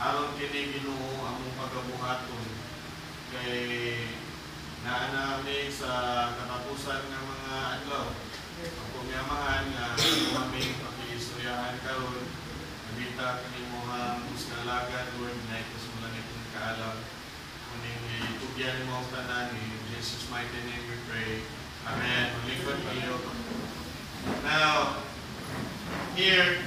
Aron kini Ginoo among pagabuhaton kay naanami sa katapusan ng mga adlaw. Ang pumiyamahan nga aming pakiistoryahan karon Nabita kini mo ang muskalagad, Lord, na ito sa langit ng kaalam. Kuning itugyan mo ang tanan, in Jesus' mighty name we pray. Amen. Malikod kayo. Now, here,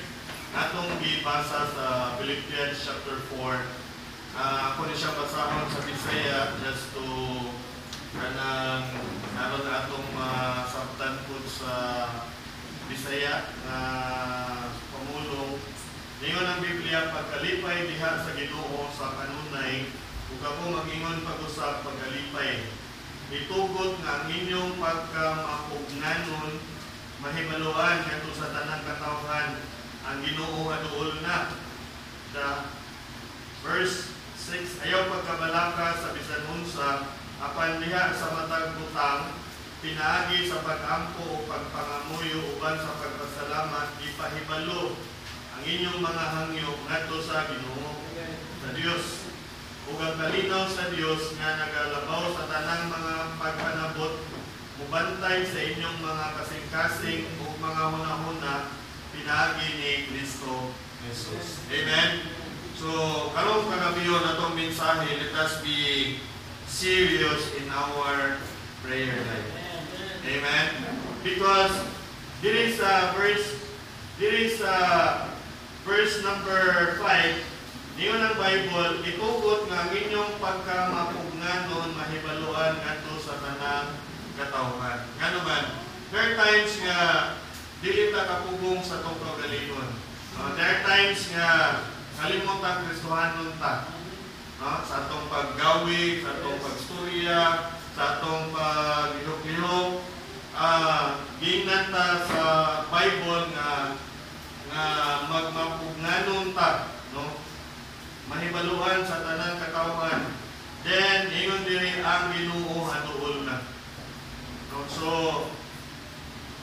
atong gibasa sa Philippians chapter 4. Ah, ako ni siya basahon sa Bisaya just to kanang naroon na atong uh, sabtan po sa Bisaya na pamulong. Ingon ang Biblia pagkalipay diha sa Ginoo sa kanunay ug ako magingon pag-usap pagkalipay. Itugot nga ang inyong pagkamapugnanon mahimaluan ngadto sa tanang katawhan ang Ginoo aduol na. The verse 6 ayaw pagkabalaka sa bisan unsa apan diha sa matag butang pinaagi sa pag-ampo o pagpangamuyo uban sa pagpasalamat ipahibalo ang inyong mga hangyo ngadto sa Ginoo sa Dios ug ang kalinaw sa Dios nga nagalabaw sa tanang mga pagpanabot mubantay sa inyong mga kasing-kasing ug mga hunahuna pinaagi ni Kristo Jesus. Amen. So, karong kagabiyon atong mensahe, let us be serious in our prayer life. Amen. Because there is a verse, there is a verse number 5, niyo ng Bible, itugot nga ang inyong pagkamapugnanon mahibaluan ngadto sa tanang katawhan. Nga naman, there times nga dili ta kapugong sa tong kaugalingon. Uh, there are times nga kalimutan Kristohanon ta. No? Sa atong paggawi, sa atong pagstorya, sa atong paglihok-lihok, ah gingnan ta sa Bible nga nga magmapugnanon ta, no? Mahibaluan sa tanang katawhan. Then ingon diri ang Ginoo haduol na. No? So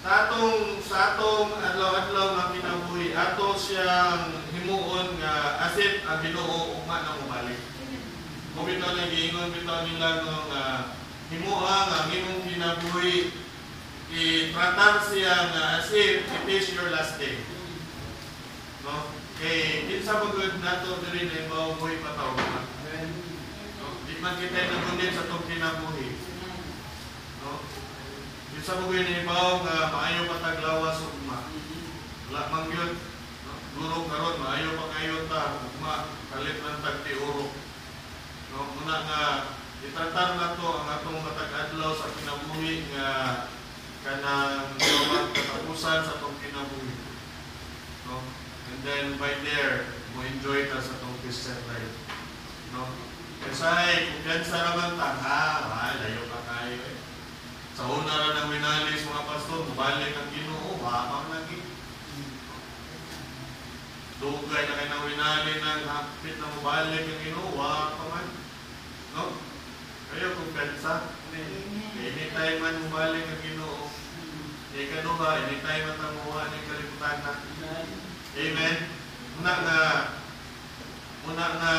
sa atong sa atong adlaw-adlaw nga kinabuhi ato siyang himuon nga asip ang Ginoo ugma na mobalik. Kung bitaw lang giingon bitaw nila no nga himuha nga imong kinabuhi i-tratar siya nga asip it is your last day. No? Kay kinsa magud nato diri na ibaw buhi pataw. No? Di man kita nagundit sa tong kinabuhi. Isa mo gawin ibaw nga maayo pataglawas ugma. Wala man. No? Durog karon maayo pa kayo ta ugma kalit ng tagti urok. No, muna nga itratar na to ang atong matag adlaw sa kinabuhi nga kanang duman katapusan sa atong kinabuhi. No? And then by there, mo enjoy ta sa atong Christian life. No? Kasi kumpiyansa naman ta, ha, ha, layo pa kayo eh. Sa una na ng winalis mga pastor, mabalik ang ginoo, hamang lagi. Dugay na kayo ng winali ng hapit na mabalik ang ginoo, pa man. No? Kayo kumpiyansa. Anytime man mabalik ang ginoo. Ikaduha, anytime at namuha ng kalibutan na. Amen. Una nga una nga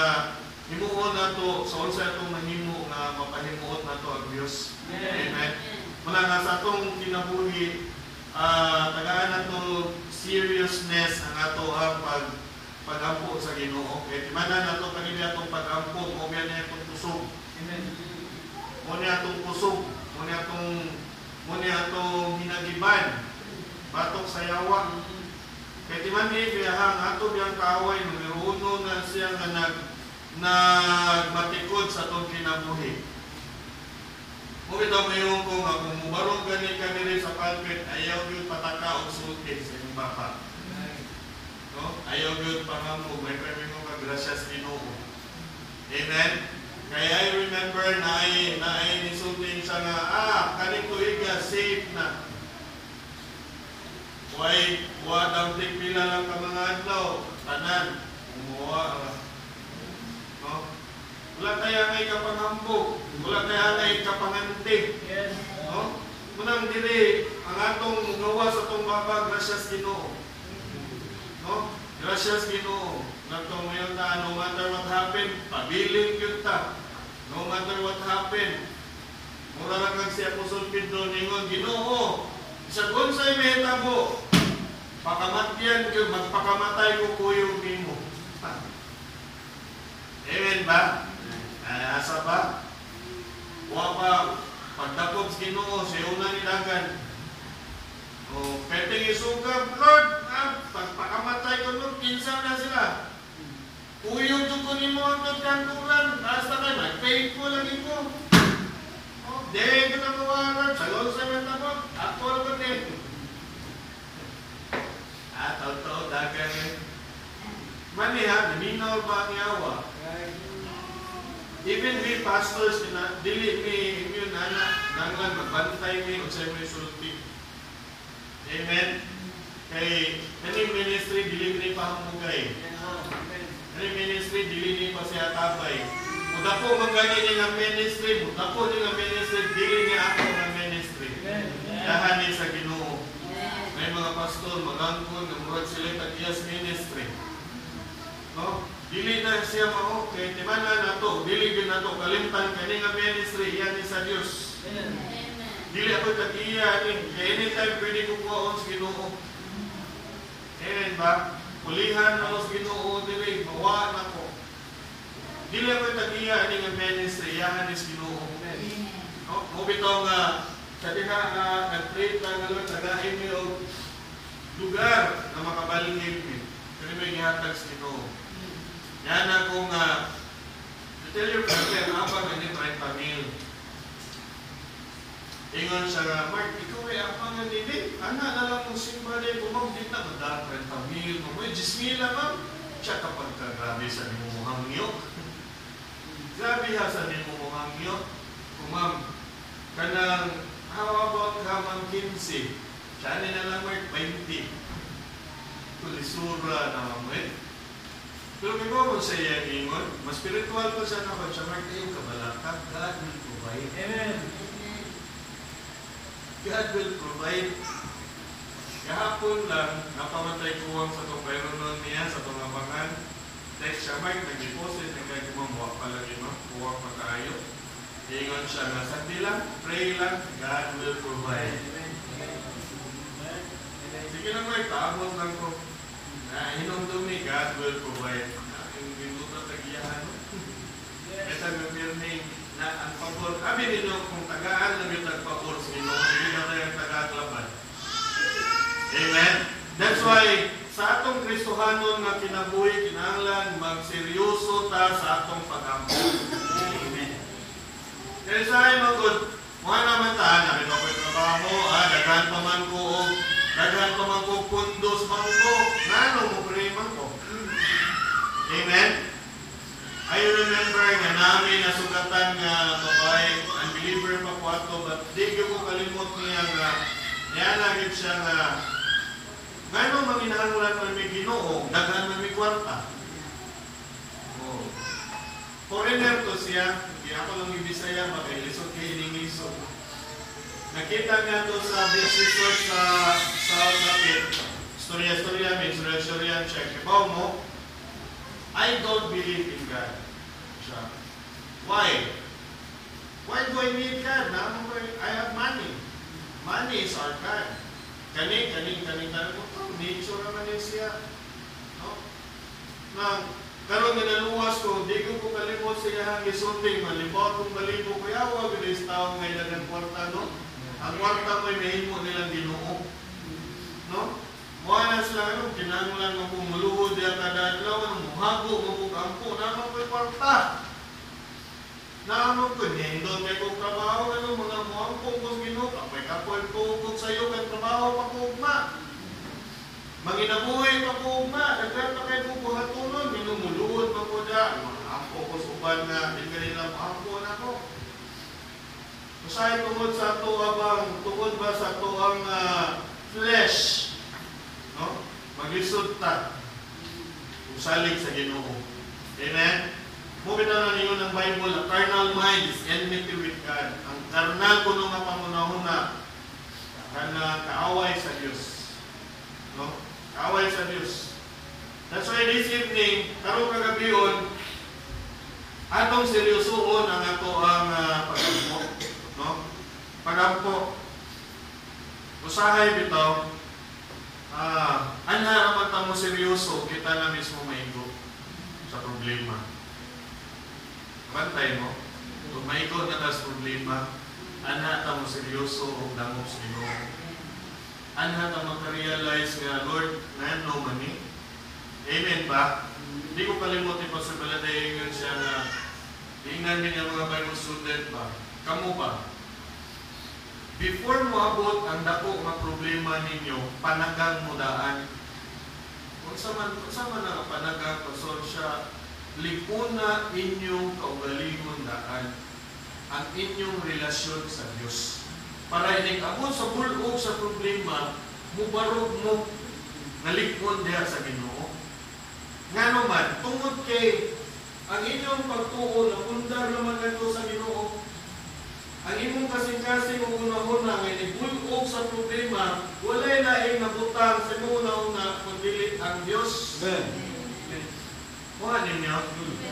himuon nato sa unsa atong mahimo nga mapahimuot nato ang Dios. Amen. Una nga sa atong kinabuhi ah tagaan nato seriousness ang ato ang pag pagampo sa Ginoo. Kay timanan nato kanini atong pagampo mo niya atong kusog. Mo niya atong kusog, mo niya atong mo niya atong hinagiban. Batok sa yawa. Kaya di man ni biyahang ato biyang kaaway numero uno na siya nga nag nagmatikod sa atong kinabuhi. Mo bitaw mayon ko nga kung mubarog gani ka diri sa pulpit ayaw gyud pataka og sulti sa imong bapa. No? Ayaw gyud pangampo may premium ka gracias Ginoo. Amen. Kaya I remember na ay na ay nisulting siya nga ah kaning tuiga safe na. Why, wa daw pila lang ka mga adlaw, tanan, umuwa. ah. Wala kaya ngay kapangambog, wala kaya ngay kapangantig. No? Munang dili, ang atong gawa sa atong baba, gracias Ginoo. No? Gracias Ginoo. Nato ngayon na no matter what happen, pabiling yun ta. No matter what happen. Mura lang kang si Apostol Pedro ningon, Ginoo, sa kung sa'y mahitabo, pakamatyan ko, magpakamatay ko kuyong nimo. Amen ba? Asa ba? Wa pa, pagdakop sa Ginoo, siya una nilagan. O, peteng isugab, Lord, ah, pagpakamatay ko nun, kinsa na sila. Uyong yung ko nimo ang tagkantulan, basta kayo, mag-faithful lagi ko. Oh, dahil ko na mawaran, sa loob sa mga tabot, ako ko din. Ah, tao-tao, dagan eh. Mani ha, naminaw ba ang yawa? Even we pastors, na, dili mi, yun, nana, nanglan, magbantay mi, o sa may sulti. Amen? Kay, kaning ministry, dili ni pa hamugay. Kaning ministry, dili ni pa siya tabay. Muda po manggani ni nga ministry, muda po ni nga ministry, dili ni ako nga ministry. Dahan ni sa ginoo. May mga pastor, magangkon, nga murag sila tag-iyas ministry. No? Dili na siya mao kay timanan nato, dili gyud nato kalimtan kani nga ministry iyan ni sa Dios. Dili ako tag-iya ni kay anytime pwede ko kuwaon sa Ginoo. Amen ba? Pulihan na sa Ginoo dili mawa na ko. Dili ako tag-iya ni nga ministry iyan ni sa Ginoo. No? Mo bitaw nga sa diha nga nag-pray ta nga Lord tagain mi og lugar na makabalingin mi. Kani may gihatag sa Ginoo. Yan ako nga, to tell your ang abang nga ni 30 mil. Ingon siya nga, Mark, ikaw ay abang nga nili. Ana na lang mong simba rin, umang din na, manda 30 mil. Mamoy, 10 mil lang, ma'am. Siya kapag ka, grabe sa ni mo hangyo. grabe ha sa ni mo hangyo. Kung ma'am, kanang, how about ka ma'am 15? Siya ni na lang, Mark, 20. Kulisura na ma'am, eh. Pero kung mo sa iya ingon, mas spiritual ko siya na ko, siya Mark, kayo kabalakag, God will provide. Amen. God will provide. Kahapon lang, napamatay ko ang sa itong noon niya, sa itong abangan. Text siya, Mark, nag-deposit, nagkaya gumawa pa lang yun, kuha pa tayo. Ingon siya nga, sandi lang, pray lang, God will provide. Sige lang, Mark, taabot lang ko. Na hinumdum ni God will provide. Yung binuto tagiyahan. Ito ang pirming na ang pabor. Abi ninyo kung tagaan na yung nagpabor sa inyo, hindi na tayo ang tagatlaban. Amen? That's why sa atong Kristohanon nga kinabuhi, kinahanglan magseryoso ta sa atong pagampo. Amen. Kaya sa akin magod, mga naman ta, namin ako yung trabaho, ah, daghan pa man ko, o daghan pa man ko pundos man ko, nano mo man ko. Amen? I remember nga namin nasugatan nga babae, unbeliever pa po ato, but di ko kalimot niya nga, niya nagit siya nga, ngano maminahanglan man may ginoo, daghan man may kwarta. Oh. Foreigner to siya, hindi ako lang ibisaya, makailisod kay ining lisod. Nakita nga to sa resort sa South Lapid. Storya-storya, may storya-storya siya. Kibaw mo, I don't believe in God. Siya. Why? Why do I need God? Na, I have money. Money is our God. Kani, kani, kani, kani mo to. Nature naman yun siya. No? Na, karon nga ko, di ko ko kalimot siya hang isulting, malibot kong balibo ko yawa, bilis tao ngay dagang kwarta, no? Ang kwarta mo'y mahimo nilang ginoo. No? Mga na sila, ano, kinangulan mo kong muluhod diya kada adlaw, ano, muhago mo kong kampo, naman ko'y kwarta. Naman ko, nindot kay kong trabaho, ano, mga muhampong kong ginoo, kapoy kapoy ko sa iyo, kay trabaho pa ko ugma. Manginabuhi pa kay kong buhatunon, minumuluhod pa ko diya, mga ampo ko suban nga, di ka nila mahampo na ko. Sa to abang, tungod ba sa to ang flesh, no? Maglisod ta. Sa Ginoo. Amen? Mubit na ninyo ng Bible, a carnal mind is enmity with God. Ang karnal ko nung pangunahon na kana kaaway sa Diyos. No? Kaaway sa Diyos. That's why this evening, karong kagabion, atong seryosoon ang ato ang uh, pagampo. No? Pagampo. Usahay bitaw, ah, anha naman mo seryoso, kita na mismo maigo sa problema. Bantay mo, kung maigo na tas problema, anha ta mo seryoso o damo sa Ginoo. Anha ta makarealize nga Lord, na no money. Amen ba? Hindi ko kalimutin pa sa baladay yun siya na tingnan niya mga Bible student ba? Kamu ba? Before mo abot ang dako nga problema ninyo, panagang mo daan. Kung sa man, kung sa man ang panagang, siya, lipuna inyong kaugalingon daan ang inyong relasyon sa Diyos. Para ining abot sa bulog sa problema, mubarog mo nalikon diha sa Ginoo. Nga naman, tungod kay ang inyong pagtuo na pundar naman ganito sa Ginoo, ang imong kasing-kasing una-una nga nibulog sa problema, walay laing nabutang sa una-una kundi ang Dios. Amen. Mga ninyo,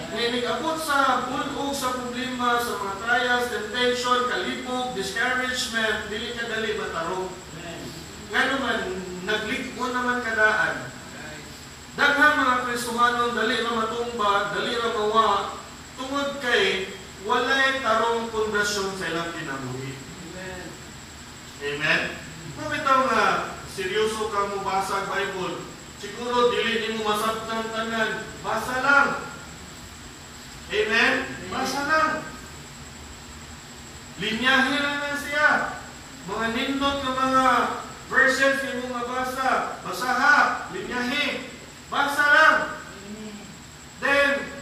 Ngayon, abot sa bulog sa problema, sa mga trials, temptation, kalipog, discouragement, dili ka dali matarong. Nga naman, naglikmo naman kadaan. Daghang mga Kristohanon, dali na matumba, dali na mawa, tungod kay walay tarong pundasyon sa ilang kinabuhi. Amen? Kung bitaw nga, seryoso ka mo basa ang Bible, siguro dili ni mo masabtan tanan, basa lang. Amen? Basa lang. Linyahin lang na siya. Mga nindot ng mga verses ni mo mabasa, basaha, linyahin. Basa lang. Then,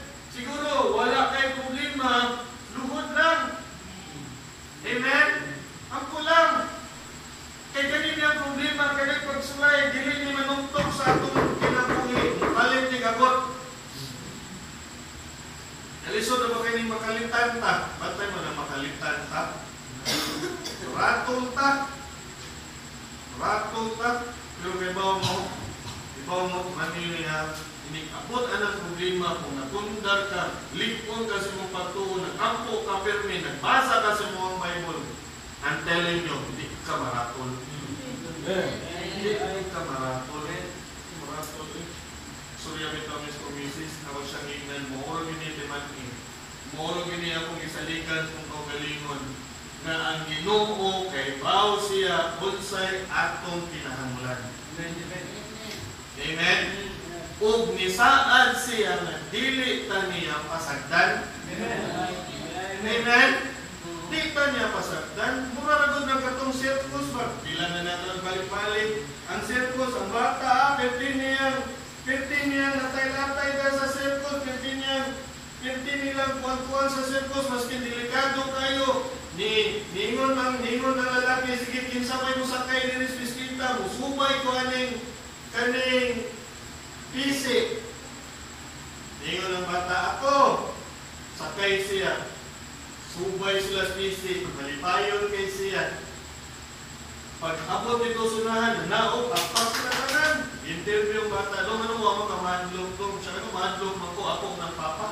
madlog man ko ako ng papa.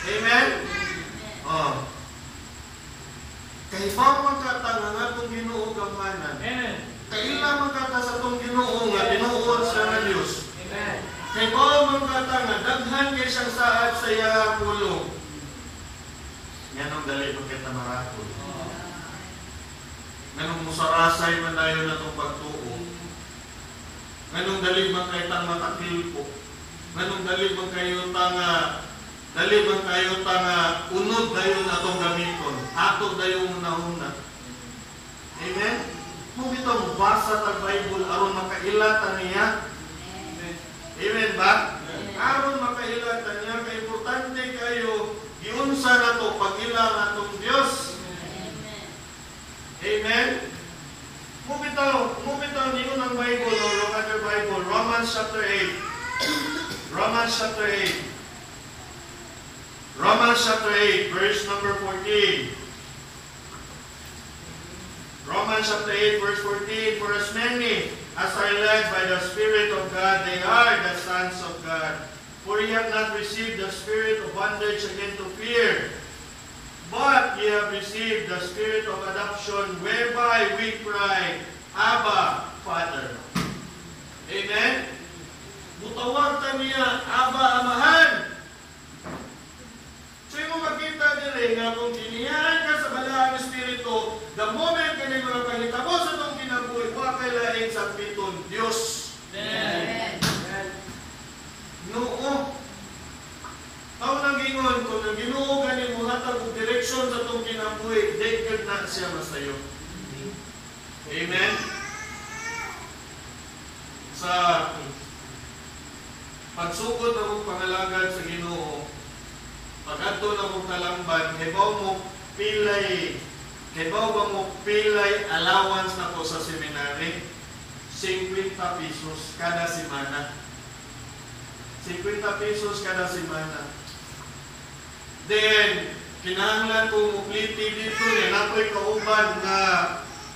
Amen? Oh. Kay pa man katanga nga itong ginoo gamanan. Amen. Kaila man kata sa itong ginoo nga tinuod siya ng Diyos. Amen. Kay pa man kata nga daghan kay siyang saad sa iyang pulong. Yan ang dali mo kita marakol. Ganong musarasay man tayo na itong pagtuo. Ganong dali man kayo tang matakil po. Ganong dali man kayo tang ah, dali man kayo tang ah, unod dayon na itong gamiton. Ato dayon una-una. Amen? Mo basa tag Bible aron makailatan niya. Amen ba? Aron makailatan niya kay importante kayo giunsa na to pag-ila natong Dios. Amen? Mumitaw, mumitaw niyo ng Bible o look at your Bible, Romans chapter 8. Romans chapter 8. Romans chapter 8, verse number 14. Romans chapter 8, verse 14. For as many as are led by the Spirit of God, they are the sons of God. For ye have not received the spirit of bondage again to fear, but ye have received the spirit of adoption, whereby we cry, Abba, Father. Amen? Butawag ta niya, Abba, Amahan. So yung makita nila nga kung dinihan ka sa balaang espiritu, the moment ka nang mga pahitabo sa itong kinabuhi, wakay laing sa piton, Diyos. Amen. Noo. Tao nang gingon ko nang Ginoo gani mo hatag og direksyon sa tong kinabuhi, dagkag na siya masayo. Amen. Sa pagsugod na mong pangalagad sa Ginoo, pag-adto na mong kalamban, hibaw mo pilay, hibaw ba mo pilay allowance na ko sa seminary? 50 pesos kada semana. 50 pesos kada semana. Then, kinahanglan kong mukliti dito ni nakoy kauban nga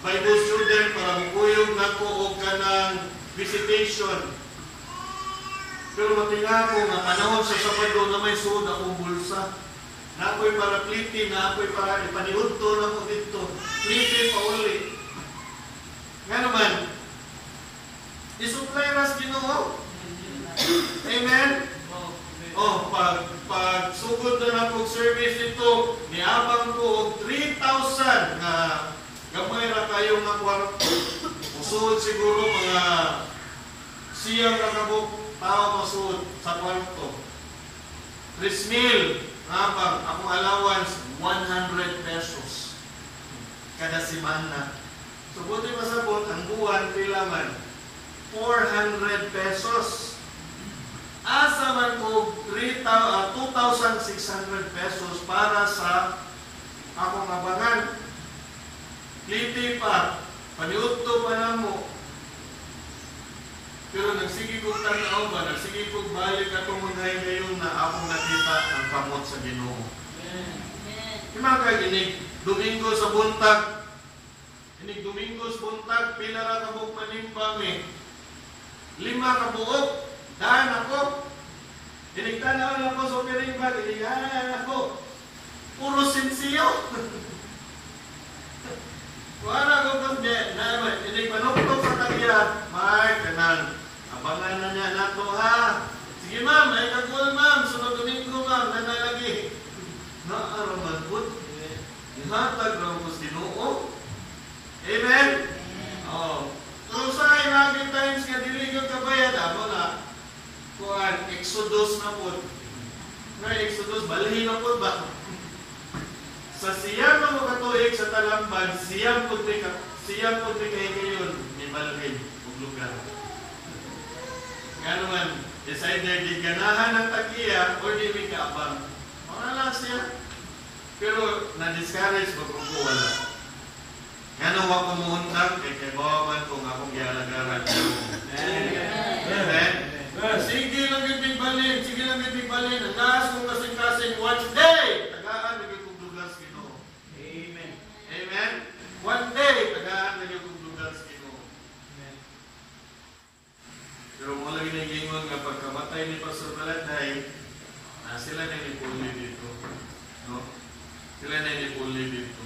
Bible student para mukuyog na ko og kanang visitation. Pero matinga ko nga panahon sa Sabado na may suod akong bulsa. Na para kliti, na ako'y para ipaniudto na ko dito. Kliti pa uli. Nga naman, isupply ras ginoo. Amen? Oh, pag pag sugod na na service dito, niabang ko og 3,000 nga gamay ra kayo nga kwarto. Usuod siguro mga siyang kakabok tao masuod sa kwarto. 3,000 nga bang akong allowance 100 pesos kada semana. So buti masabot ang buwan pila man 400 pesos. Asa man ko 3,000 ah, 2,600 pesos para sa akong abangan. Liti pa, paniudto pa na mo. Pero nagsige kong tanaw ba, nagsige kong balik atong mga ngayon na akong nakita kamot sa ginoo. Ima ka ginig, Domingo sa buntag, inig Domingo sa buntag, pila ra ka buok manimbang eh. Lima ka buok, daan ako. Inig-tanaw lang ko sa opiring bag, inigahan ako. Puro sinsiyo. Wala ko kung di, na, inig panuktok sa kanya, Mark, kanan, abangan na niya nato ha. Sige ma'am, ay kagul ma'am, sunod domingo ma'am, nanalagi. Naaraman po. Ihatag lang ko sa Ginoo. Amen? Oh. Pero sa inagin times nga diligang kabayad, ako na, kuhan, Exodus na po. Nga Exodus, balhin na po ba? Sa siyam na mo katuig sa talamban, siyam po siyam po kayo ngayon, may balhin, ug lugar. Nga naman, is either di ganahan ng tagiya or di may kaabang. Mga lang siya. Pero na-discourage ba kung ko wala? Nga nung ako muhuntang, kay kay Bawaman kung akong gialagaran. Amen? Sige lang yung bigbalin, sige lang yung bigbalin. Ang lakas kong kasing-kasing watch day. Tagaan, naging kong douglas kino. Amen. Amen? Pero mo lang ginagingon nga pagkamatay ni Pastor Baladay, na sila na nipuli dito. No? Sila na nipuli dito.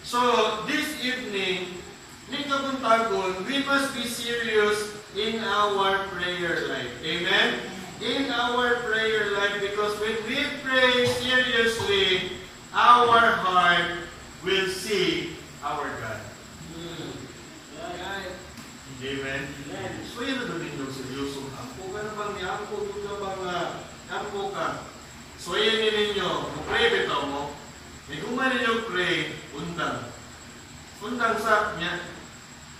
So, this evening, nito kong tagon, we must be serious in our prayer life. Amen? In our prayer life, because when we pray seriously, our heart will see our God. Mm. Amen? Amen. So, yun na Ampo ka na bang? Yung ka ka? So, yan ninyo. Mag-pray bitaw mo. May guman ninyo pray, undang. Undang sa niya.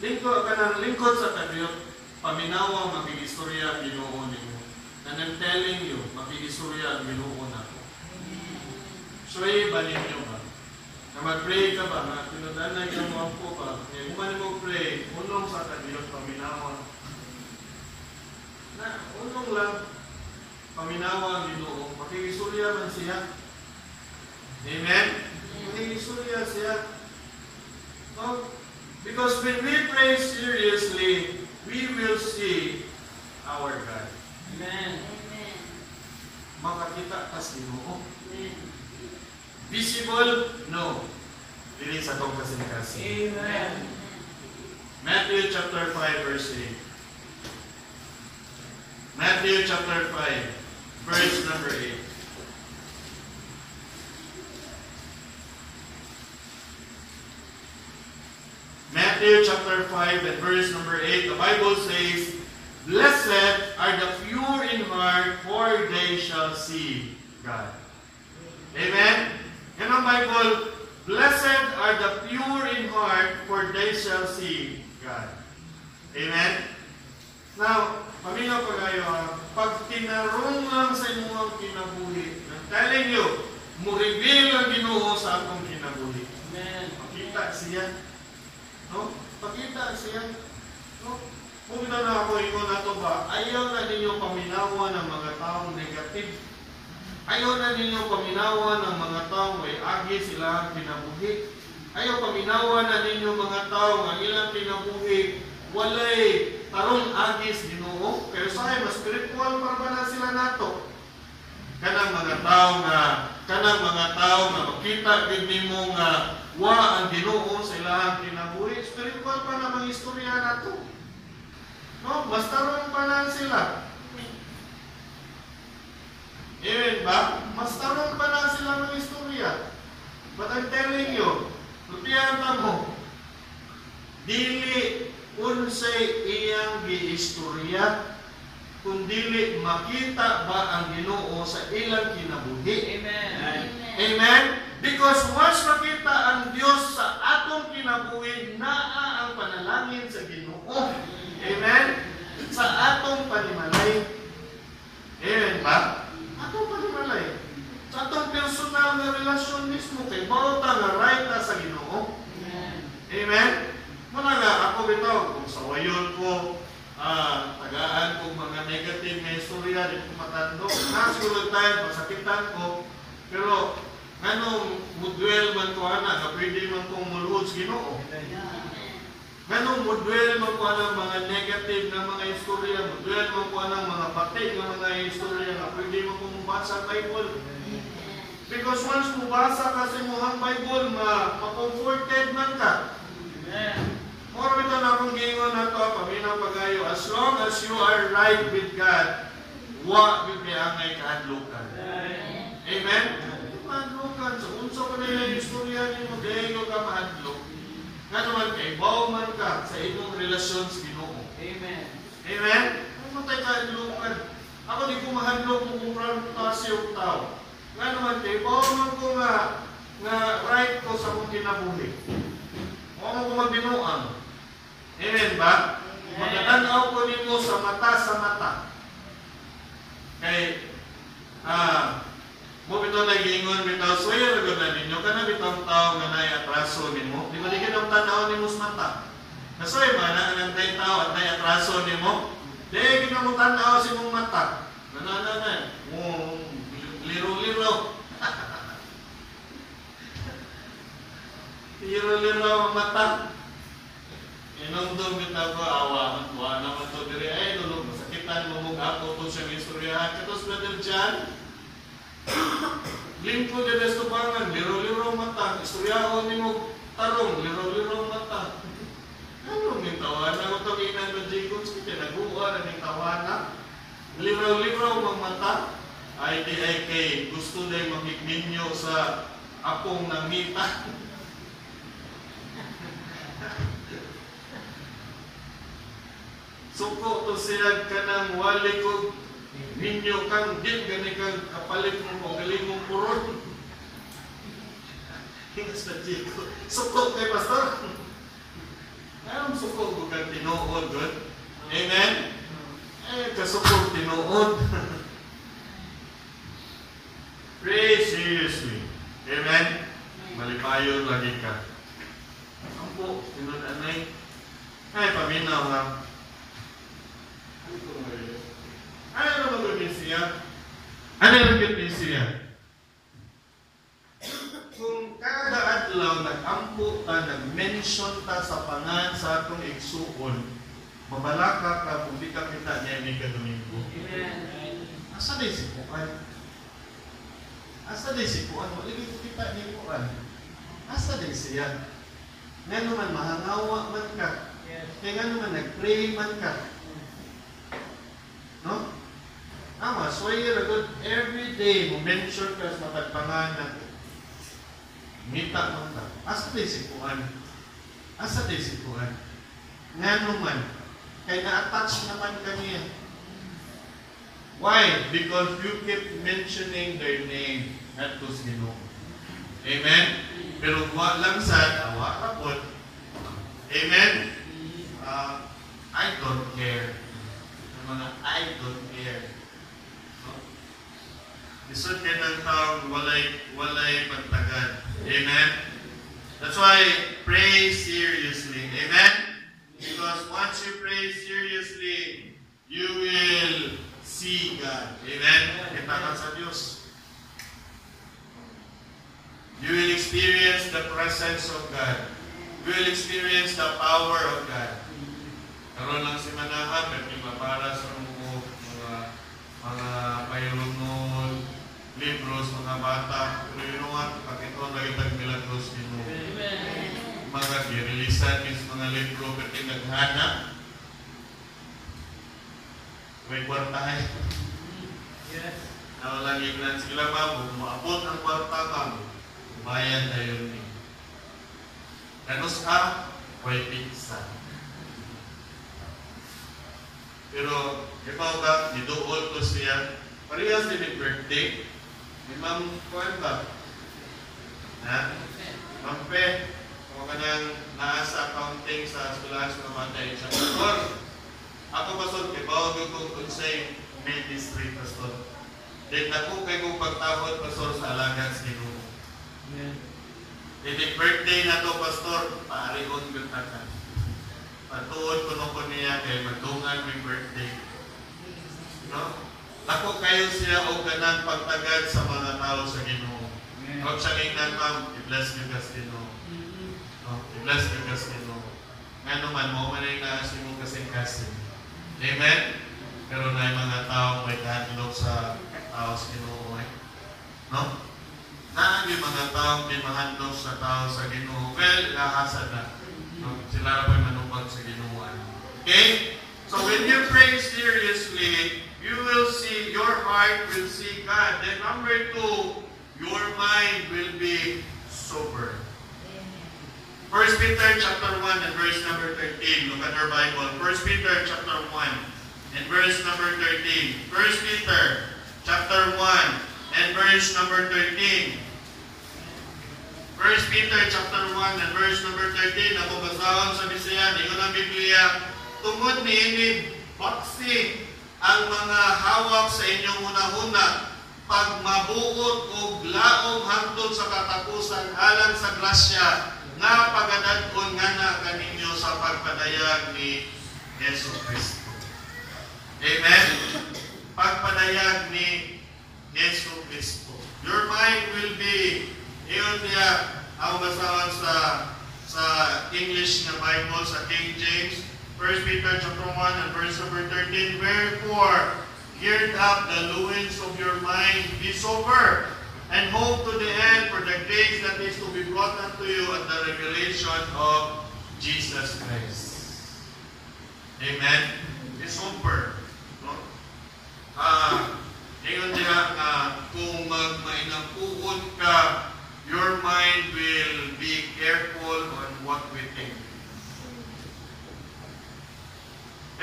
Lingkod ka ng lingkod sa kadiyot, paminawa mapigistorya ginoo ninyo. And I'm telling you, mapigistorya ginoo na ko. So, ba ninyo ba? Na mag-pray ka ba? Na tinudan na yung mga po ba? Kaya guman mo pray, unong sa kadiyot, paminawa. Na, unong lang, paminawa ang ginoo. Makikisurya man siya. Amen? Makikisurya siya. No? Because when we pray seriously, we will see our God. Makakita ka sa ginoo. Visible? No. Dili sa tong kasing-kasing. Matthew chapter 5 verse 8. Matthew chapter 5 verse number 8. Matthew chapter 5 and verse number 8, the Bible says, Blessed are the pure in heart, for they shall see God. Amen? Yan ang Bible, Blessed are the pure in heart, for they shall see God. Amen? Now, paminaw pa kayo ha, pag tinarong lang sa inyong kinabuhi, I'm telling you, mo-reveal ang ginoo sa akong kinabuhi. Makita siya. No? Pakita siya. No? Kung na ako ingon na to ba, ayaw na ninyo paminawa ng mga taong negative. Ayaw na ninyo paminawa ng mga taong may agi sila ang kinabuhi. Ayaw paminawa na ninyo mga taong ang ilang kinabuhi walay tarong agis ginoo. Pero sa mas spiritual para ba na sila nato? Kanang mga tao nga, kanang mga tao nga makita gid nimo nga wa ang Ginoo sa ilahang kinabuhi. Spiritual pa na mga istorya nato. No, basta ron pa na sila. Amen ba? Mas taron pa na sila ng istorya. But I'm telling you, tutiyan ta mo, dili unsay iyang giistorya, kung dili makita ba ang Ginoo sa ilang kinabuhi. Amen? Because once makita ang Diyos sa atong kinabuhi, naa ang panalangin sa Ginoo. Amen? Sa atong panimalay. Amen ba? Atong panimalay. Sa atong personal na relasyon mismo kay bauta nga right na sa Ginoo. Amen? Muna nga, ako bitaw, kung sa wayon ko, ah, tagaan kong mga negative na istorya, di ko matando. Nasulod tayo, masakitan ko. Pero, anong mudwell man ko ana, nga pwede man kong mulhod sa Ginoo. Ganong mudwell man ko anang mga negative na mga istorya, mudwell man ko anang mga batik na mga istorya nga pwede man kong mabasa sa Bible. Because once mubasa ka sa imong Bible, ma ma-comforted man ka. More ito na akong gingon na to, paminaw pagayo, as long as you are right with God, wa yun kay angay kahadlukan. Amen? Mahadlukan. Sa unsa ko na yung istorya ni mo, gayo ka mahadlok. Nga naman kay, bawman ka sa imong relasyon sa Ginoo. Amen? Ano matay kahadlukan? Ako di ko mahadlok mo kung plantasyo tao. Nga naman kay, bawman ko nga, nga right ko sa akong kinabuhi. Huwag mo magbinuang. Amen ba? Magdadanaw ko nimo sa mata sa mata. Kay, ah, mo bitaw na gingon bitaw swear gud na ninyo kana bitaw tao nga nay atraso nimo. Di ba di ka tanaw nimo sa mata? Nasoy man na ang tay tao at nay atraso nimo. Di ka mo tanaw sa imong mata. Nanana na. Mo liro-liro. Liro-liro ang mata. Inong bitaw ko awa tuwa naman to diri ay dulog masakitan mo mong ako to sa istorya. Katos brother John, Lingko de Destobangan, liro-liro mata, istoryahon ni mo, tarong, liro-liro mata. Ano yung tawanan mo itong inang na Jacob? Sige, naguwa na yung tawanan. Liraw-liraw mga mata. Kay gusto na yung mamigninyo sa apong namita. Suko to sila ka ng wali ko ninyo kang din gani kang kapalit mo galing mong puron. Hingas na Jacob. Suko kay pastor. Anong suko ko kang tinuod doon? Amen? Eh, kasukog tinuod. Pray seriously. Amen? Malipayon lagi ka. Ampo, tinun anay. Ay, paminaw ha. Ano na magagawin siya? Ano na magagawin siya? Kung kada adlaw nag-ampo ta, nag-mention ta sa pangan sa atong igsuon, mabalaka ka kung di ka kita niya ni Domingo. Asa din si Puan? Asa din si Puan? Wala ko kita ni Puan. Asa din siya? Nga naman mahangawa man ka. Kaya nga naman nag-pray man ka. No? Ama, so you're good every day mo mention ka sa pagpanganan. Mita man ka. Asa din si Puan? Asa din si Puan? Nga naman, kaya na-attach naman kaniya. Why? Because you keep mentioning their name at to Ginoo. Amen? Pero wa lang sa awa rapot. Amen? Uh, I don't care. Mga I don't care. Isod ka ng taong walay, walay pagtagad. Amen? That's why pray seriously. Amen? Because once you pray seriously, you will see God. Amen? Kita ka sa Diyos. You will experience the presence of God. You will experience the power of God. Karoon lang si Manahan, may para sa mga mga payrunol, libros, mga bata. Pero yun nga, pakito lagi tag milagros ni mo. Mga girilisan, is mga libro, pero naghanap. May kwartahay. Yes. Now, lagi lang sila ba, kung maabot ang kwarta ka, bayan tayo ni. Ganus ka, may pizza. Pero, ikaw ba, nidool ko siya, parehas din yung birthday. May ma'am, kuhan ba? Ha? Ma'am Pe, kung ka nang naasa accounting sa eskwelahan sa bata, siya, Pastor, ako pastor, kay bawag ko kung sa'yo, may district, Pastor. Then ako kay kong pagtawad, Pastor, sa alagan sa Ginoo. Amen. Birthday na to, Pastor, paarihon ko takan. Patuod ko nung niya kay madungan may birthday. No? Ako kayo siya o ganang pagtagad sa mga tao sa Ginoo. Amen. Huwag siya ngingnan, ma'am, i-bless niyo kas Ginoo. No? I-bless niyo kas Ginoo. Nga naman, mo man yung naasin mo kasing-kasing. Amen? Pero na yung mga tao may kahadlok sa tao sa Ginoo. Eh. No? Na yung mga tao may mahandlok sa tao sa Ginoo. Well, lahasa na. No? Sila na manupag sa Ginoo. Okay? So when you pray seriously, you will see, your heart will see God. Then number two, your mind will be sober. First Peter chapter 1 and verse number 13. Look at our Bible. First Peter chapter 1 and verse number 13. First Peter chapter 1 and verse number 13. First Peter chapter 1 and verse number 13. Ako basahon sa Bisayan. Ingon ang Biblia. Tungod ni ini baksi ang mga hawak sa inyong hunahuna pag mabuot o laom hangtod sa katapusan alang sa grasya nga pagadadon nga na kaninyo sa pagpadayag ni Yesu Kristo. Amen? Pagpadayag ni Yesu Kristo. Your mind will be, iyon niya, ang basahan sa sa English na Bible, sa King James, 1 Peter chapter 1 and verse number 13, Wherefore, gird up the loins of your mind, be sober, and hope to the end for the grace that is to be brought unto you at the revelation of Jesus Christ. Amen? It's super. No? Ah, ingon diha nga kung magmainampuon ka, your mind will be careful on what we think.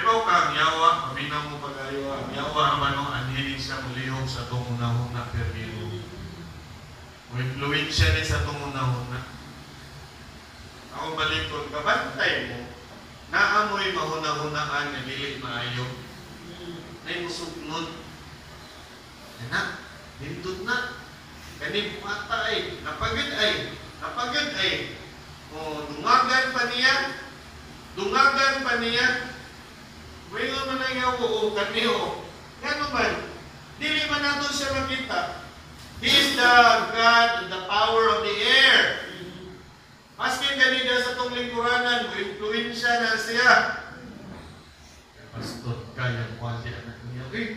Ibaw ka, ang yawa, paminaw mo pag-ayo, ang yawa man ang anhiling sa mulihog sa tungunahon na permiro. O influensya ni sa tungunahon na. Ako balikod, kabantay mo, naamoy mahuna-hunaan nga dili maayo. Ay musugnod. Na, hindot na. Kani bumata ay, napagod ay, napagod ay. O, dungagan pa niya, dungagan pa niya. Wala man ang yawo, kaniyo. Gano man, dili man nato siya makita. He is the God, the power of the air. Maskin kanina sa tong lingkuranan, mo influensya na siya. Pastor, kaya kwali anak niya. Eh,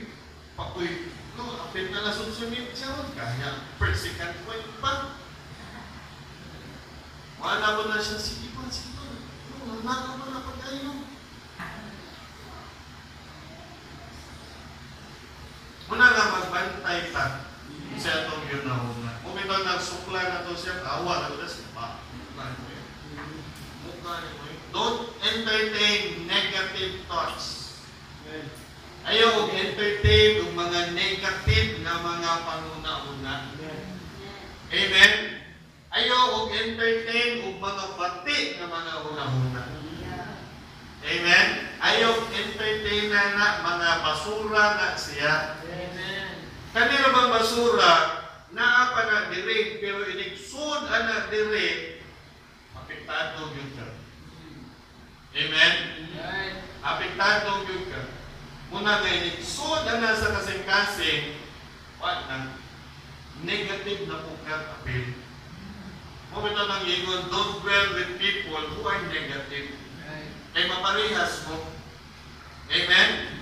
pakoy, no, apit na nasunsunit siya. Kaya, persikat ko yung pa. Wala mo na siya, sige pa, sige pa. No, naka mo na pagkayo. Muna nga magbantay ta sa atong yun na una. Kung ito nagsukla na to siya, kawa na to siya pa. Don't entertain negative thoughts. Ayaw og entertain og mga negative na mga panguna-una. Amen? Ayaw og entertain og mga bati na mga una-una. Amen? Ayaw entertain na, na mga basura na siya. Kanila bang basura, naa pa na dire, pero inigsud ana dire, apektado yun ka. Amen? Apektado yun ka. Muna nga inigsud ana sa kasing-kasing, what na, negative na pukat apil. Mo ito nang ingon, don't dwell with people who are negative. Kay maparehas mo. Amen?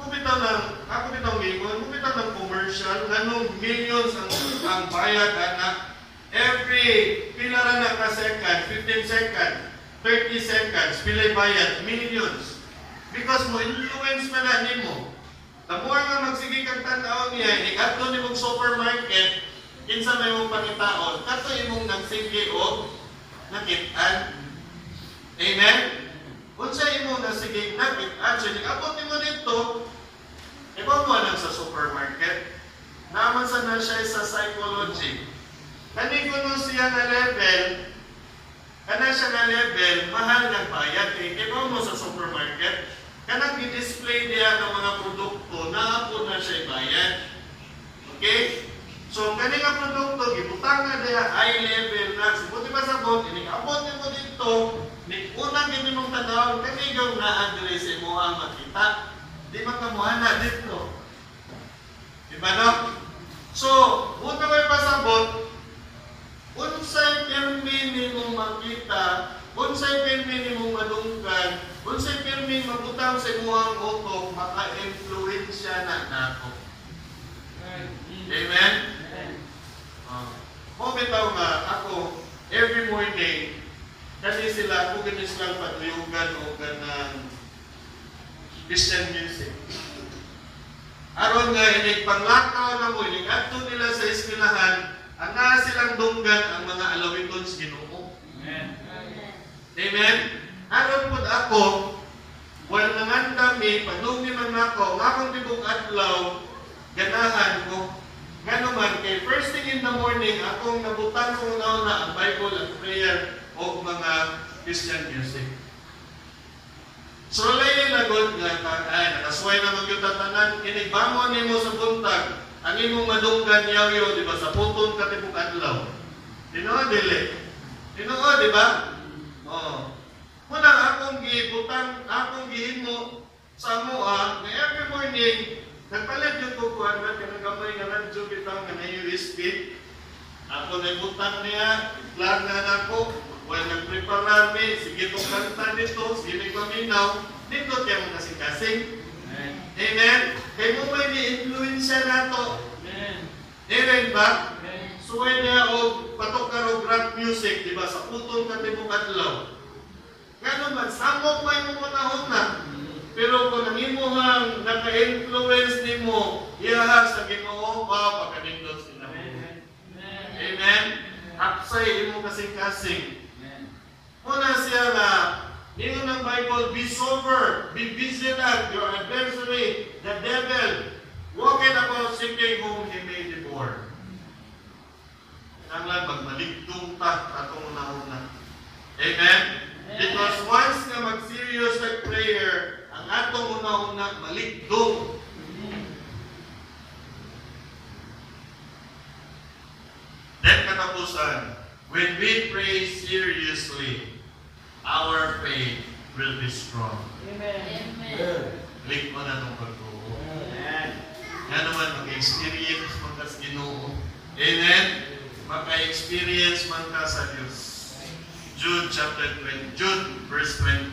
Mubitaw ng, ako bitaw ngingon, mubitaw ng commercial, ganong millions ang, ang bayad anak. Every pila ra na ka second, 15 second, 30 seconds, pilay bayad, millions. Because mo influence na na nimo. The more nga magsige kang tanaw niya, ikato ni mong supermarket, kinsa may mong pangitaon, kato imong nagsige o nakitaan. Amen? Unsa imo na sige nakit-an siya, abot nimo dito, mo lang sa supermarket. Naman sa na siya sa psychology. Kani kuno siya na level, kana siya na level, mahal ng bayad. Eh, iba mo sa supermarket, kanang i-display niya ng mga produkto, naapon na siya bayad. Okay? So, kani nga produkto, gibutang na niya high level na. Sibuti pa sa bot, inikabot mo dito, ni unang gini mong tanaw, kani yung na-address mo ang makita. Di makamuha na dito. Diba no? So, una may pasabot, unsay pirmi ni mong makita, unsay pirmi ni mong madunggan, unsay pirmi mabutang sa imuhang utok, maka-influensya na nato. Amen? Mo bitaw nga ako, every morning, kasi sila, kung ganun silang patuyugan o ganang Christian music. Aron nga inig panglakaw na mo, inig adto nila sa eskwelahan, ang nga silang dunggan ang mga alawiton sa Ginoo. Amen? Aron pud ako, wal nangan kami, panumi man ako, nga akong tibok adlaw, ganahan ko. Gano man, kay first thing in the morning, akong nabutan ko na na ang Bible at prayer o mga Christian music. So layo na god nga ka- ay nakasway na magyud tanan inigbangon nimo sa buntag ang imong madunggan yaw di ba sa puton ka tibok adlaw. Tinuod dili. Tinuod di ba? Oh. Muna akong gibutang akong gihimo sa moa na every morning nagpalit yung kukuhan na kinagamay nga radyo bitang nga na USB. Ako na butang niya, plan na nako, Well, nag-prepare mi, sige itong kanta nito, sige paminaw, dito kaya mo kasing-kasing. Amen? Kaya mo may ni-influensya na to. Amen ba? suway niya o patok ro rock music, di ba? Sa putol ka timong adlaw. Ganun man, samok may mo na. Pero kung ang imo hang naka-influence nimo, iyaha sa Ginoo pa pagkanindot sila. Amen. Amen. Hapsay imo kasing-kasing. Muna siya na, Ningon ng Bible, be sober, be vigilant, your adversary, the devil, walking about seeking whom he may devour. Nanglan, magmaligtong ta, atong una-una. Amen? Because once nga mag-serious like prayer, una-una, maligtong. Then katapusan, when we pray seriously, our faith will be strong. Amen. Click mo na itong pagtuo. Amen. Nga naman, mag-experience man ka sa Ginoo. Amen? Maka-experience man ka sa Diyos. Jude chapter 20, Jude verse 20.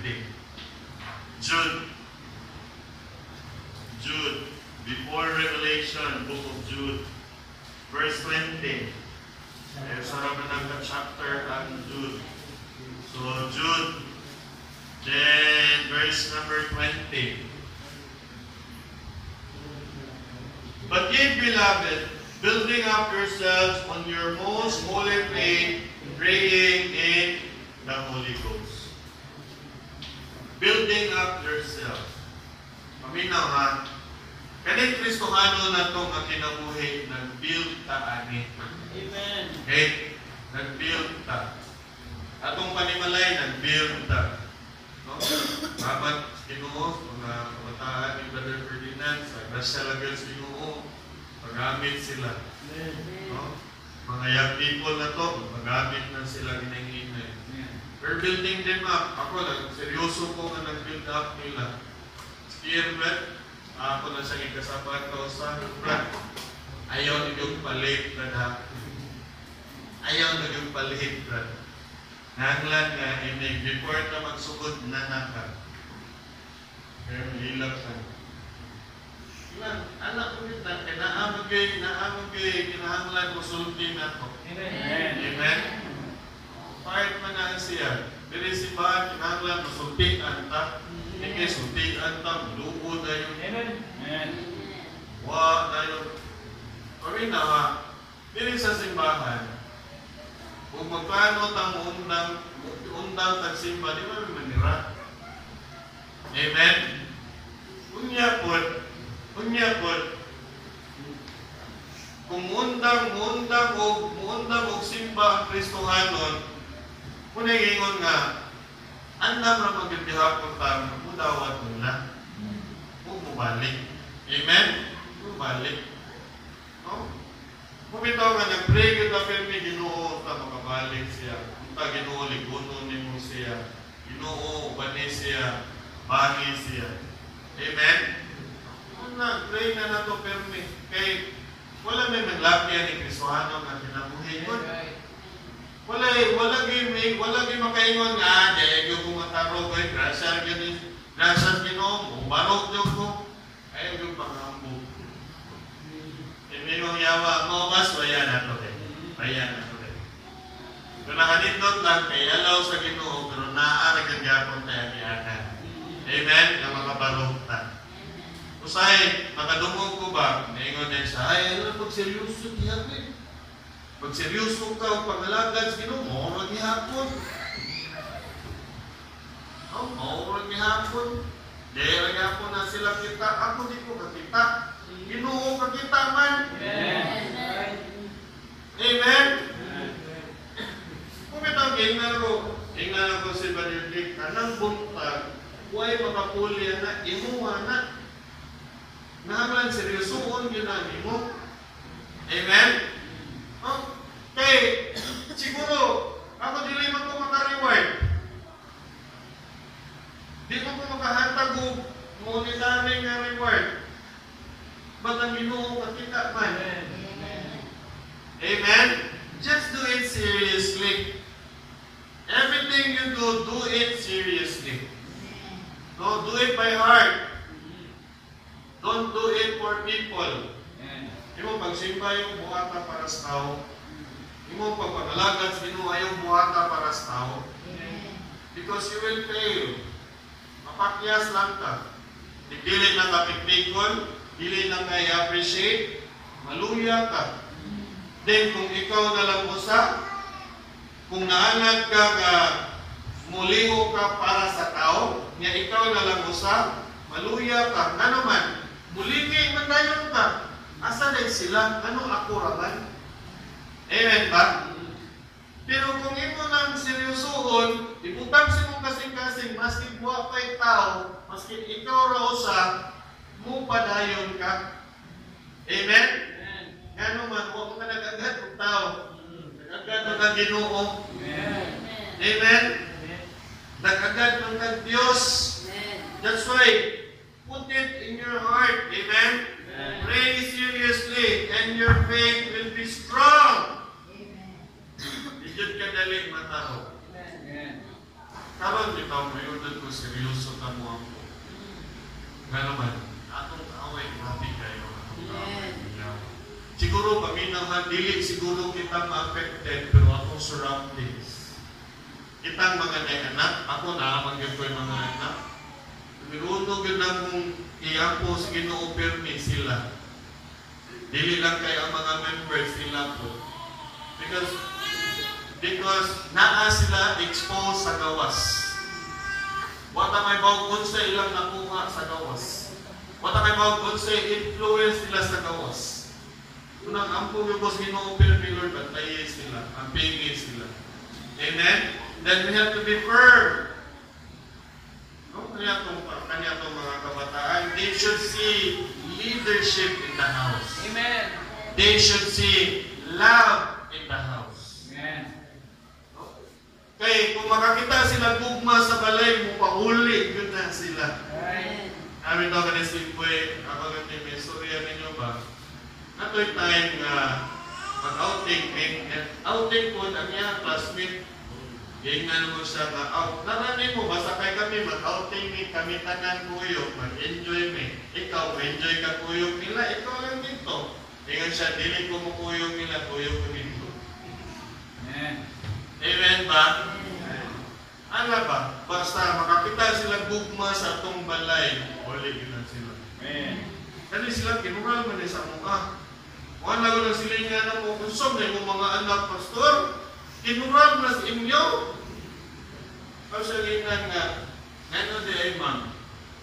Jude. Jude. Before Revelation, book of Jude. Verse 20. Eh, chapter ang Jude. So, Jude. Then, verse number 20. But ye, beloved, building up yourselves on your most holy faith, praying in the Holy Ghost. Building up yourself. Paminaw ha, kanit Kristohano na itong kinabuhi, nag-build ta ani. Amen. Okay? Nag-build ta. Atong panimalay, nag-build ta. No? Dapat Ginoo, mga kabataan ni Brother Ferdinand, sa Grasya Lagal sa Ginoo, magamit sila. No? Mga young people na to, magamit na sila ginang-inay. We're building them up. Ako lang, seryoso ko nga nag-build up nila. Spearman, ako na siya ikasapat ko sa Brad. Ayaw ninyong palit, Brad ha. Ayaw ninyong palit, Brad. Nanglan nga, ini before na magsugod na naka. Pero hilap sa Ilan, anak ko nito, kinaamag kayo, kinaamag kayo, kinahanglan ko sulti na to. Amen. Amen? Part man na siya. Pero si ba, kinahanglan ko sultian ta. Hindi sultian ta, luod na yun. Amen. Amen. Wa na yun. Kami na ha, dili sa simbahan, kung magkano tang undang, undang tagsimba, di ba manira? Amen? Unya po, unya po, kung undang, undang o undang og simba ang Kristohanon, kung ingon nga, andam na magkatihapon tayo, na, kung mubalik. Amen? Mubalik. No? Kung bitaw nga nag-pray kita may ginoo ta makabalik siya. Kung ta ginoo ligunon ni mo siya. Ginoo ubani siya. Bani siya. Amen? Kung nag-pray na na to may kay wala may maglapya ni Kristohano nga kinabuhi mo. Wala wala gyud may wala gyud makaingon nga ah, dahil yung kung mataro ko grasya gyud grasya Ginoo mo barok gyud ko. Ayaw gyud pangambo. Imingong yawa mo mas waya na to eh. Waya na to eh. Kung nakanindot lang kay alaw sa Ginoo pero naara kang gyapon tayo kiyakan. Amen. Nga makabarok ta. Usay, makadungog ko ba? Naingon din siya, ay, ano pag seryoso niya eh. Pag seryoso ka o pangalagad sa Ginoo, mo maghihapon. Oh, mo maghihapon. Dahil hapon na kita, ako di ko kakita. Kakita man. Amen. Amen. Kung ito ang ingnan ko, ingnan ko si Benedict, anang buntag, huwag makapuli na, imuha na. Nahaman, seryosoon yun ang imo. Amen? Oh, kay, siguro, ako dili man ko maka-reward. Di ko ko makahatag og monetary nga reward. But ang ginoo kakita man. Amen? Just do it seriously. Everything you do, do it seriously. No, do it by heart. Don't do it for people. Amen. Di mo, pagsimba yung buhata para sa tao, Imo pagpangalagan sa Ginoo ayaw buhata para sa tao. Because you will fail. Mapakyas lang. Di- Dili na ka piknikon, dili na ka i-appreciate, maluya ka. Then kung ikaw na lang usa, kung naanad ka ka muliho ka para sa tao, nga ikaw na lang usa, maluya ka. Nga naman, mulingay man dayon ka. Asa na sila? Ano ako raman? Amen ba? Pero kung imo nang seryosohon, ibutang sa mong kasing-kasing, maski buwa pa'y tao, maski ikaw raw sa, mo padayon ka. Amen? Nga man, huwag ka nag-agad ng tao. Nag-agad ng kang ginoo. Amen? Nag-agad ng kang Diyos. That's why, put it in your heart. Amen? Pray seriously, and your faith will be strong. Dijud ka dali matao. Karon bitaw mayudod ko seryoso ka mo ako. Nga naman, atong away grabe kayo. Siguro paminahan, dili siguro kita ma-affected, pero atong surroundings. Kitang mga anak, ako na magyud ko yung mga anak. Minuno gyud na kung iyapo sa Ginoo permi sila. Dili lang kay ang mga members sila po. Because because naa sila exposed sa gawas. What am I about sa ilang nakuha sa gawas? What am I about sa influence nila sa gawas? Unang ampo yung boss Ginoo permi Lord, bantayin sila, ampingin sila. Amen? Then we have to be firm. No? Kanya itong, kanya itong mga kabataan, they should see leadership in the house. They should see love in the house. Kay kung makakita sila gugma sa balay mo, pauli, yun na sila. Amin daw ka si Pwe, ako ganti may storya ninyo ba? Natoy time nga mag-outing, and outing po ang iyang classmate, Gingan mo siya nga, out. Naranin mo, basta kay kami, mag-outing ni kami tanan kuyok, mag-enjoy mi. Ikaw, enjoy ka kuyok nila, ikaw lang dito. Ingan siya, dili ko mo kuyok nila, kuyok ko dito. Amen ba? Ano ba? Basta makakita sila gugma sa atong balay, uli yun sila. Kani sila kinural man sa mukha. Wala ko lang sila nga na mo, kung na yung mga anak pastor, kinural na sa inyo. Ang salingan nga, ano di ay ma'am,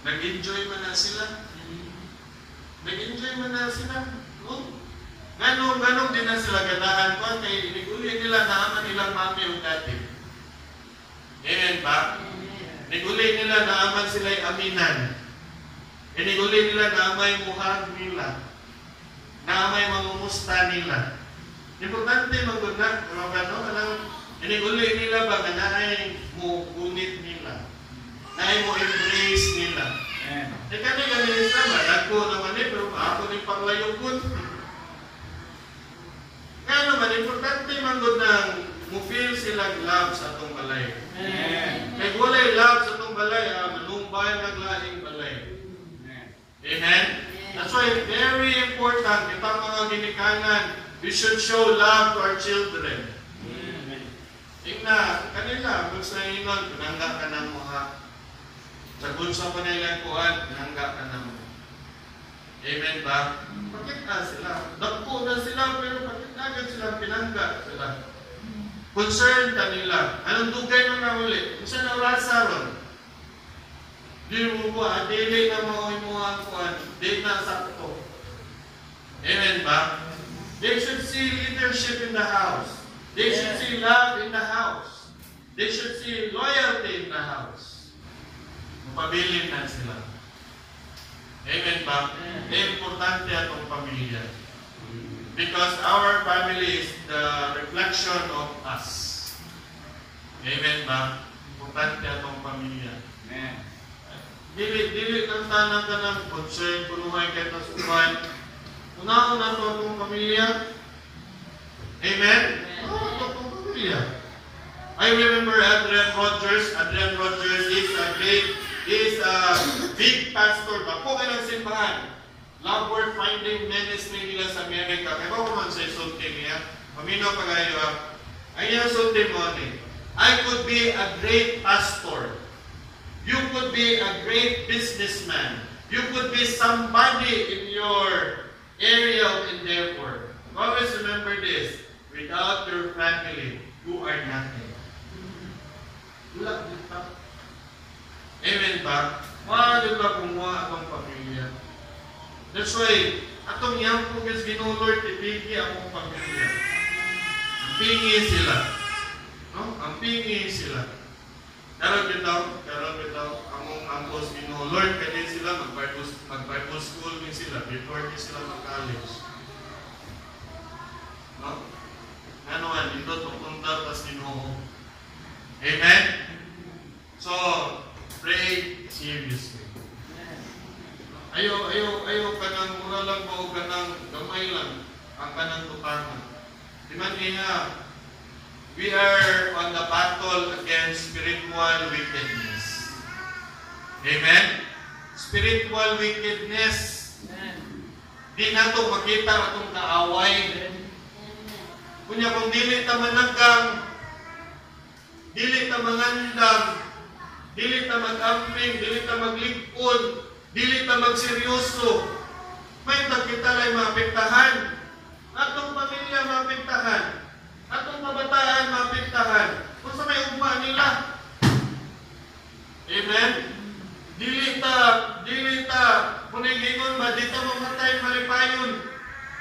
nag-enjoy man na sila. Nag-enjoy man na sila. No? Ganong, ganong din na sila ganahan ko, kay iniguli nila naaman nilang mami o dati. Amen ba? Niguli nila naaman sila'y aminan. Iniguli nila naamay muhag nila. Naamay mangumusta nila. Importante magod na, mga ano, alam, iniguli nila ba nga naay mo gunit nila. Naay mo embrace nila. Eh kani gani sa ba, dagko naman eh, pero ako ni panglayugon. Nga naman, importante magod na mo feel silang love sa atong balay. Kay walay love sa atong balay, ah, manumbay naglaing balay. Amen? That's why very important, kita mga ginikanan, we should show love to our children. Tingna, kanila, kung sa inon, pinangga ka na mo ha. Sa gunsa pa nila kuhan, pinangga ka na mo. Amen ba? Bakit na sila? Dakpo na sila, pero bakit na agad sila pinangga sila? Concern ka nila. Anong dugay na uli? Kung saan ang rasa ron? Di mo ko, ah, dili na maoy mo ang kuhan, di na sakto. Amen ba? They should see leadership in the house. They should see love in the house. They should see loyalty in the house. Mapabilin na sila. Amen ba? Importante atong pamilya. Because our family is the reflection of us. Amen ba? Importante atong pamilya. Dili, dili ng tanang ka ng concern, punuhay ka ng suman. Una-una to atong pamilya. Amen? Oo, ito atong pamilya. I remember Adrian Rogers. Adrian Rogers is a big, is a big pastor. Bako ka ng simbahan. Love Finding Ministry nila sa Amerika. Kaya ba man sa isulti niya? Paminaw pa kayo ha. Ang iyang sulti mo ni, I could be a great pastor. You could be a great businessman. You could be somebody in your area of endeavor. Always remember this. Without your family, you are nothing. Wala din pa. Amen ba? Mahal ba mga atong pamilya? That's why, atong yang pugis ginulord, ipigi akong pamilya. Pingi sila. No? Ang pingi sila. Karon bitaw, karon bitaw, among ambos ginulord, kaya sila mag-Bible mag-Bible school din sila before din sila mag-college. No? Ano nga, dito pupunta tas ginoo. Amen? So, seriously. Ayo, ayo, ayo kanang mura lang ba o kanang gamay lang ang kanang tutangan. Di man niya, we are on the battle against spiritual wickedness. Amen? Spiritual wickedness. Di na to makita atong kaaway. Kunya kung dili ta mananggang, dili ta mangandang, dili ta mag-amping, dili ta magligpod, dili ta magseryoso, may kita lay maapektahan. Atong pamilya maapektahan. Atong kabataan maapektahan. Kung sa may ugma nila. Amen? Dili ta, dili ta, kunigingon ba, di ta mamatay malipayon.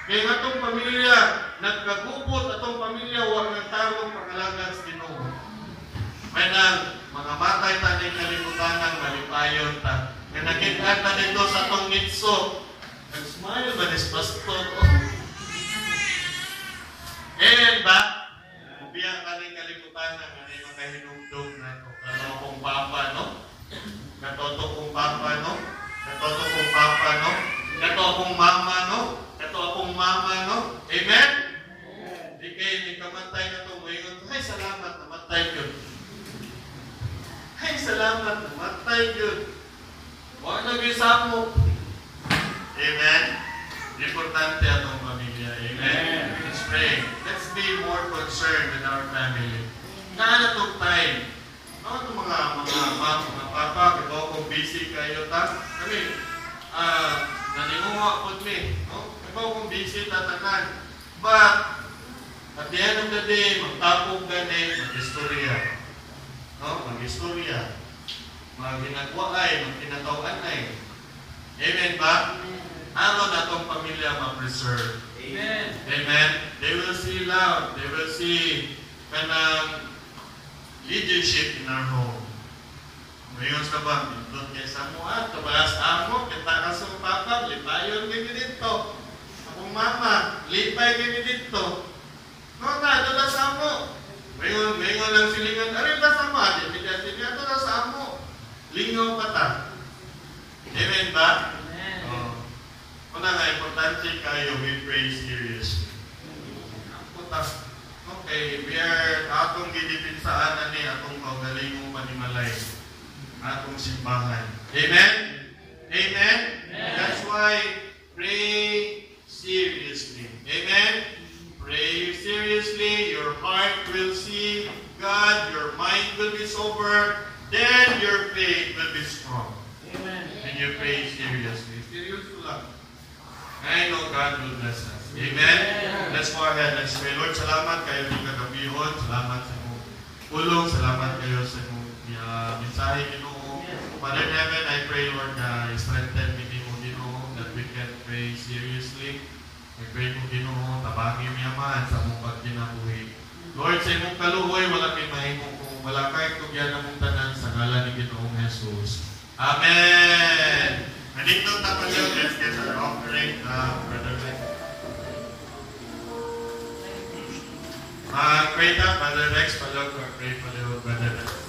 Kaya nga itong pamilya, nagkagupot atong pamilya, huwag ng tarong pangalagan sa Ginoo. May nang mga matay ta ni kalimutan ng malipayon ta. Nga nakita ta dito sa tong ngitso. Nag-smile ba ni pastor? Amen ba? Biya ka ni kalimutan ng ano yung kahinumdum na ito. Kano kong papa, no? Katoto kong papa, no? Katoto kong papa, no? Kato akong mama, no? Kato akong mama, no? Amen? Di kayo ni kamatay na ngayon. Ay, salamat, namatay yun. Ay, salamat, namatay yun. Huwag nag-isap mo. Amen? Importante atong pamilya. Amen? Amen. Let's pray. Let's be more concerned with our family. Naano itong time? Ano itong mga, mga mama, mga papa, kung kung busy kayo ta? Kami, ah, naninguha po mi. No? Ikaw kung busy tatanan. But, at the end of the day, magtapong gani, mag-istorya. No? Mag-istorya. Mag-ginagawa ay, mag-kinatawa ay. Amen ba? Ano na itong pamilya ma-preserve? Amen. Amen. They will see love. They will see kanang leadership in our home. Ngayon sa ba, pindot kay sa mo, ah, tabalas amo, kita ka sa papa, lipayon kami dito. Akong mama, lipay kami dito. No, na, doon sa amo. Ngayon, ngayon lang silingan, aray ba sa mo? Adi, bigyan din ito na sa amo. Lingaw pa ta. Amen ba? Amen. Oh. Una nga, importante kayo, we pray seriously. Puta. Okay, we are atong gidipinsaan na ni atong kaugalingong panimalay. Atong simbahan. Amen? Amen? Amen. That's why pray seriously. Amen? Pray seriously. Your heart will see God. Your mind will be sober. Then your faith will be strong. Amen. And you pray seriously. Seriously lang. I know God will bless us. Amen? Let's go ahead. Let's pray. Lord, salamat kayo ng kagabihon. Salamat sa iyong pulong. Salamat kayo sa iyong uh, mensahe, Ginoo. Father in heaven, I pray, Lord, na strengthen me Ginoo, that we can pray seriously. I pray mo, Ginoo, tabangin mi yaman sa mong pagkinabuhi. Lord, sa imong kaluhoy, wala kay mahimo kung wala kay tugyan na mong tanan sa ngalan ni Ginoong Jesus. Amen. Nandito tayo let's get our offering, uh, Brother Rex. Uh, pray na, Brother Rex, palog, or pray palog, Brother Rex.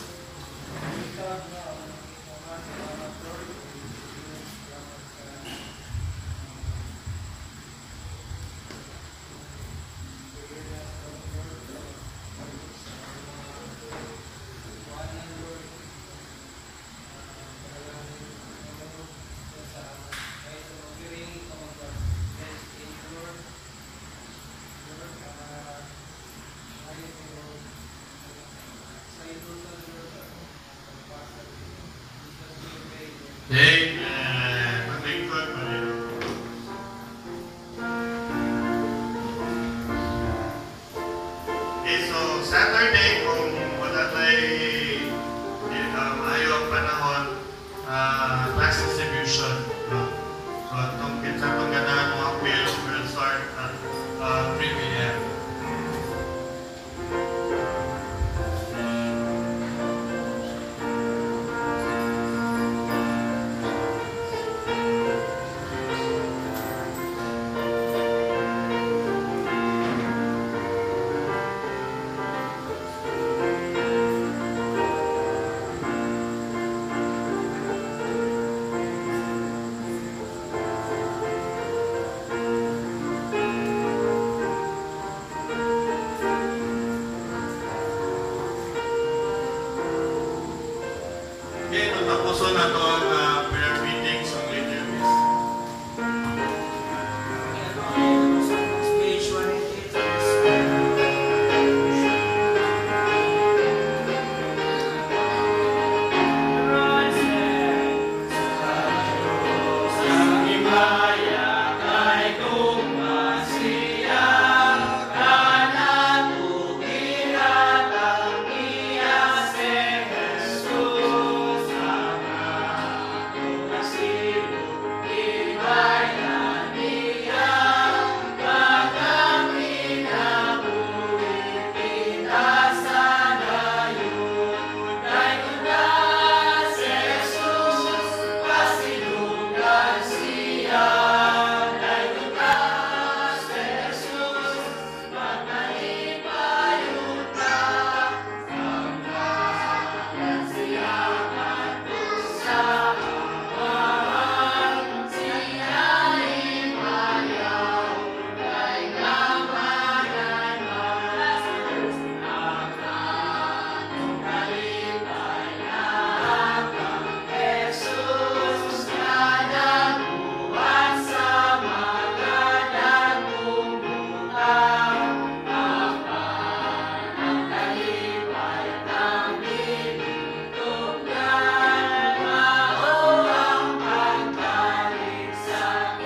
Katapuson na to ang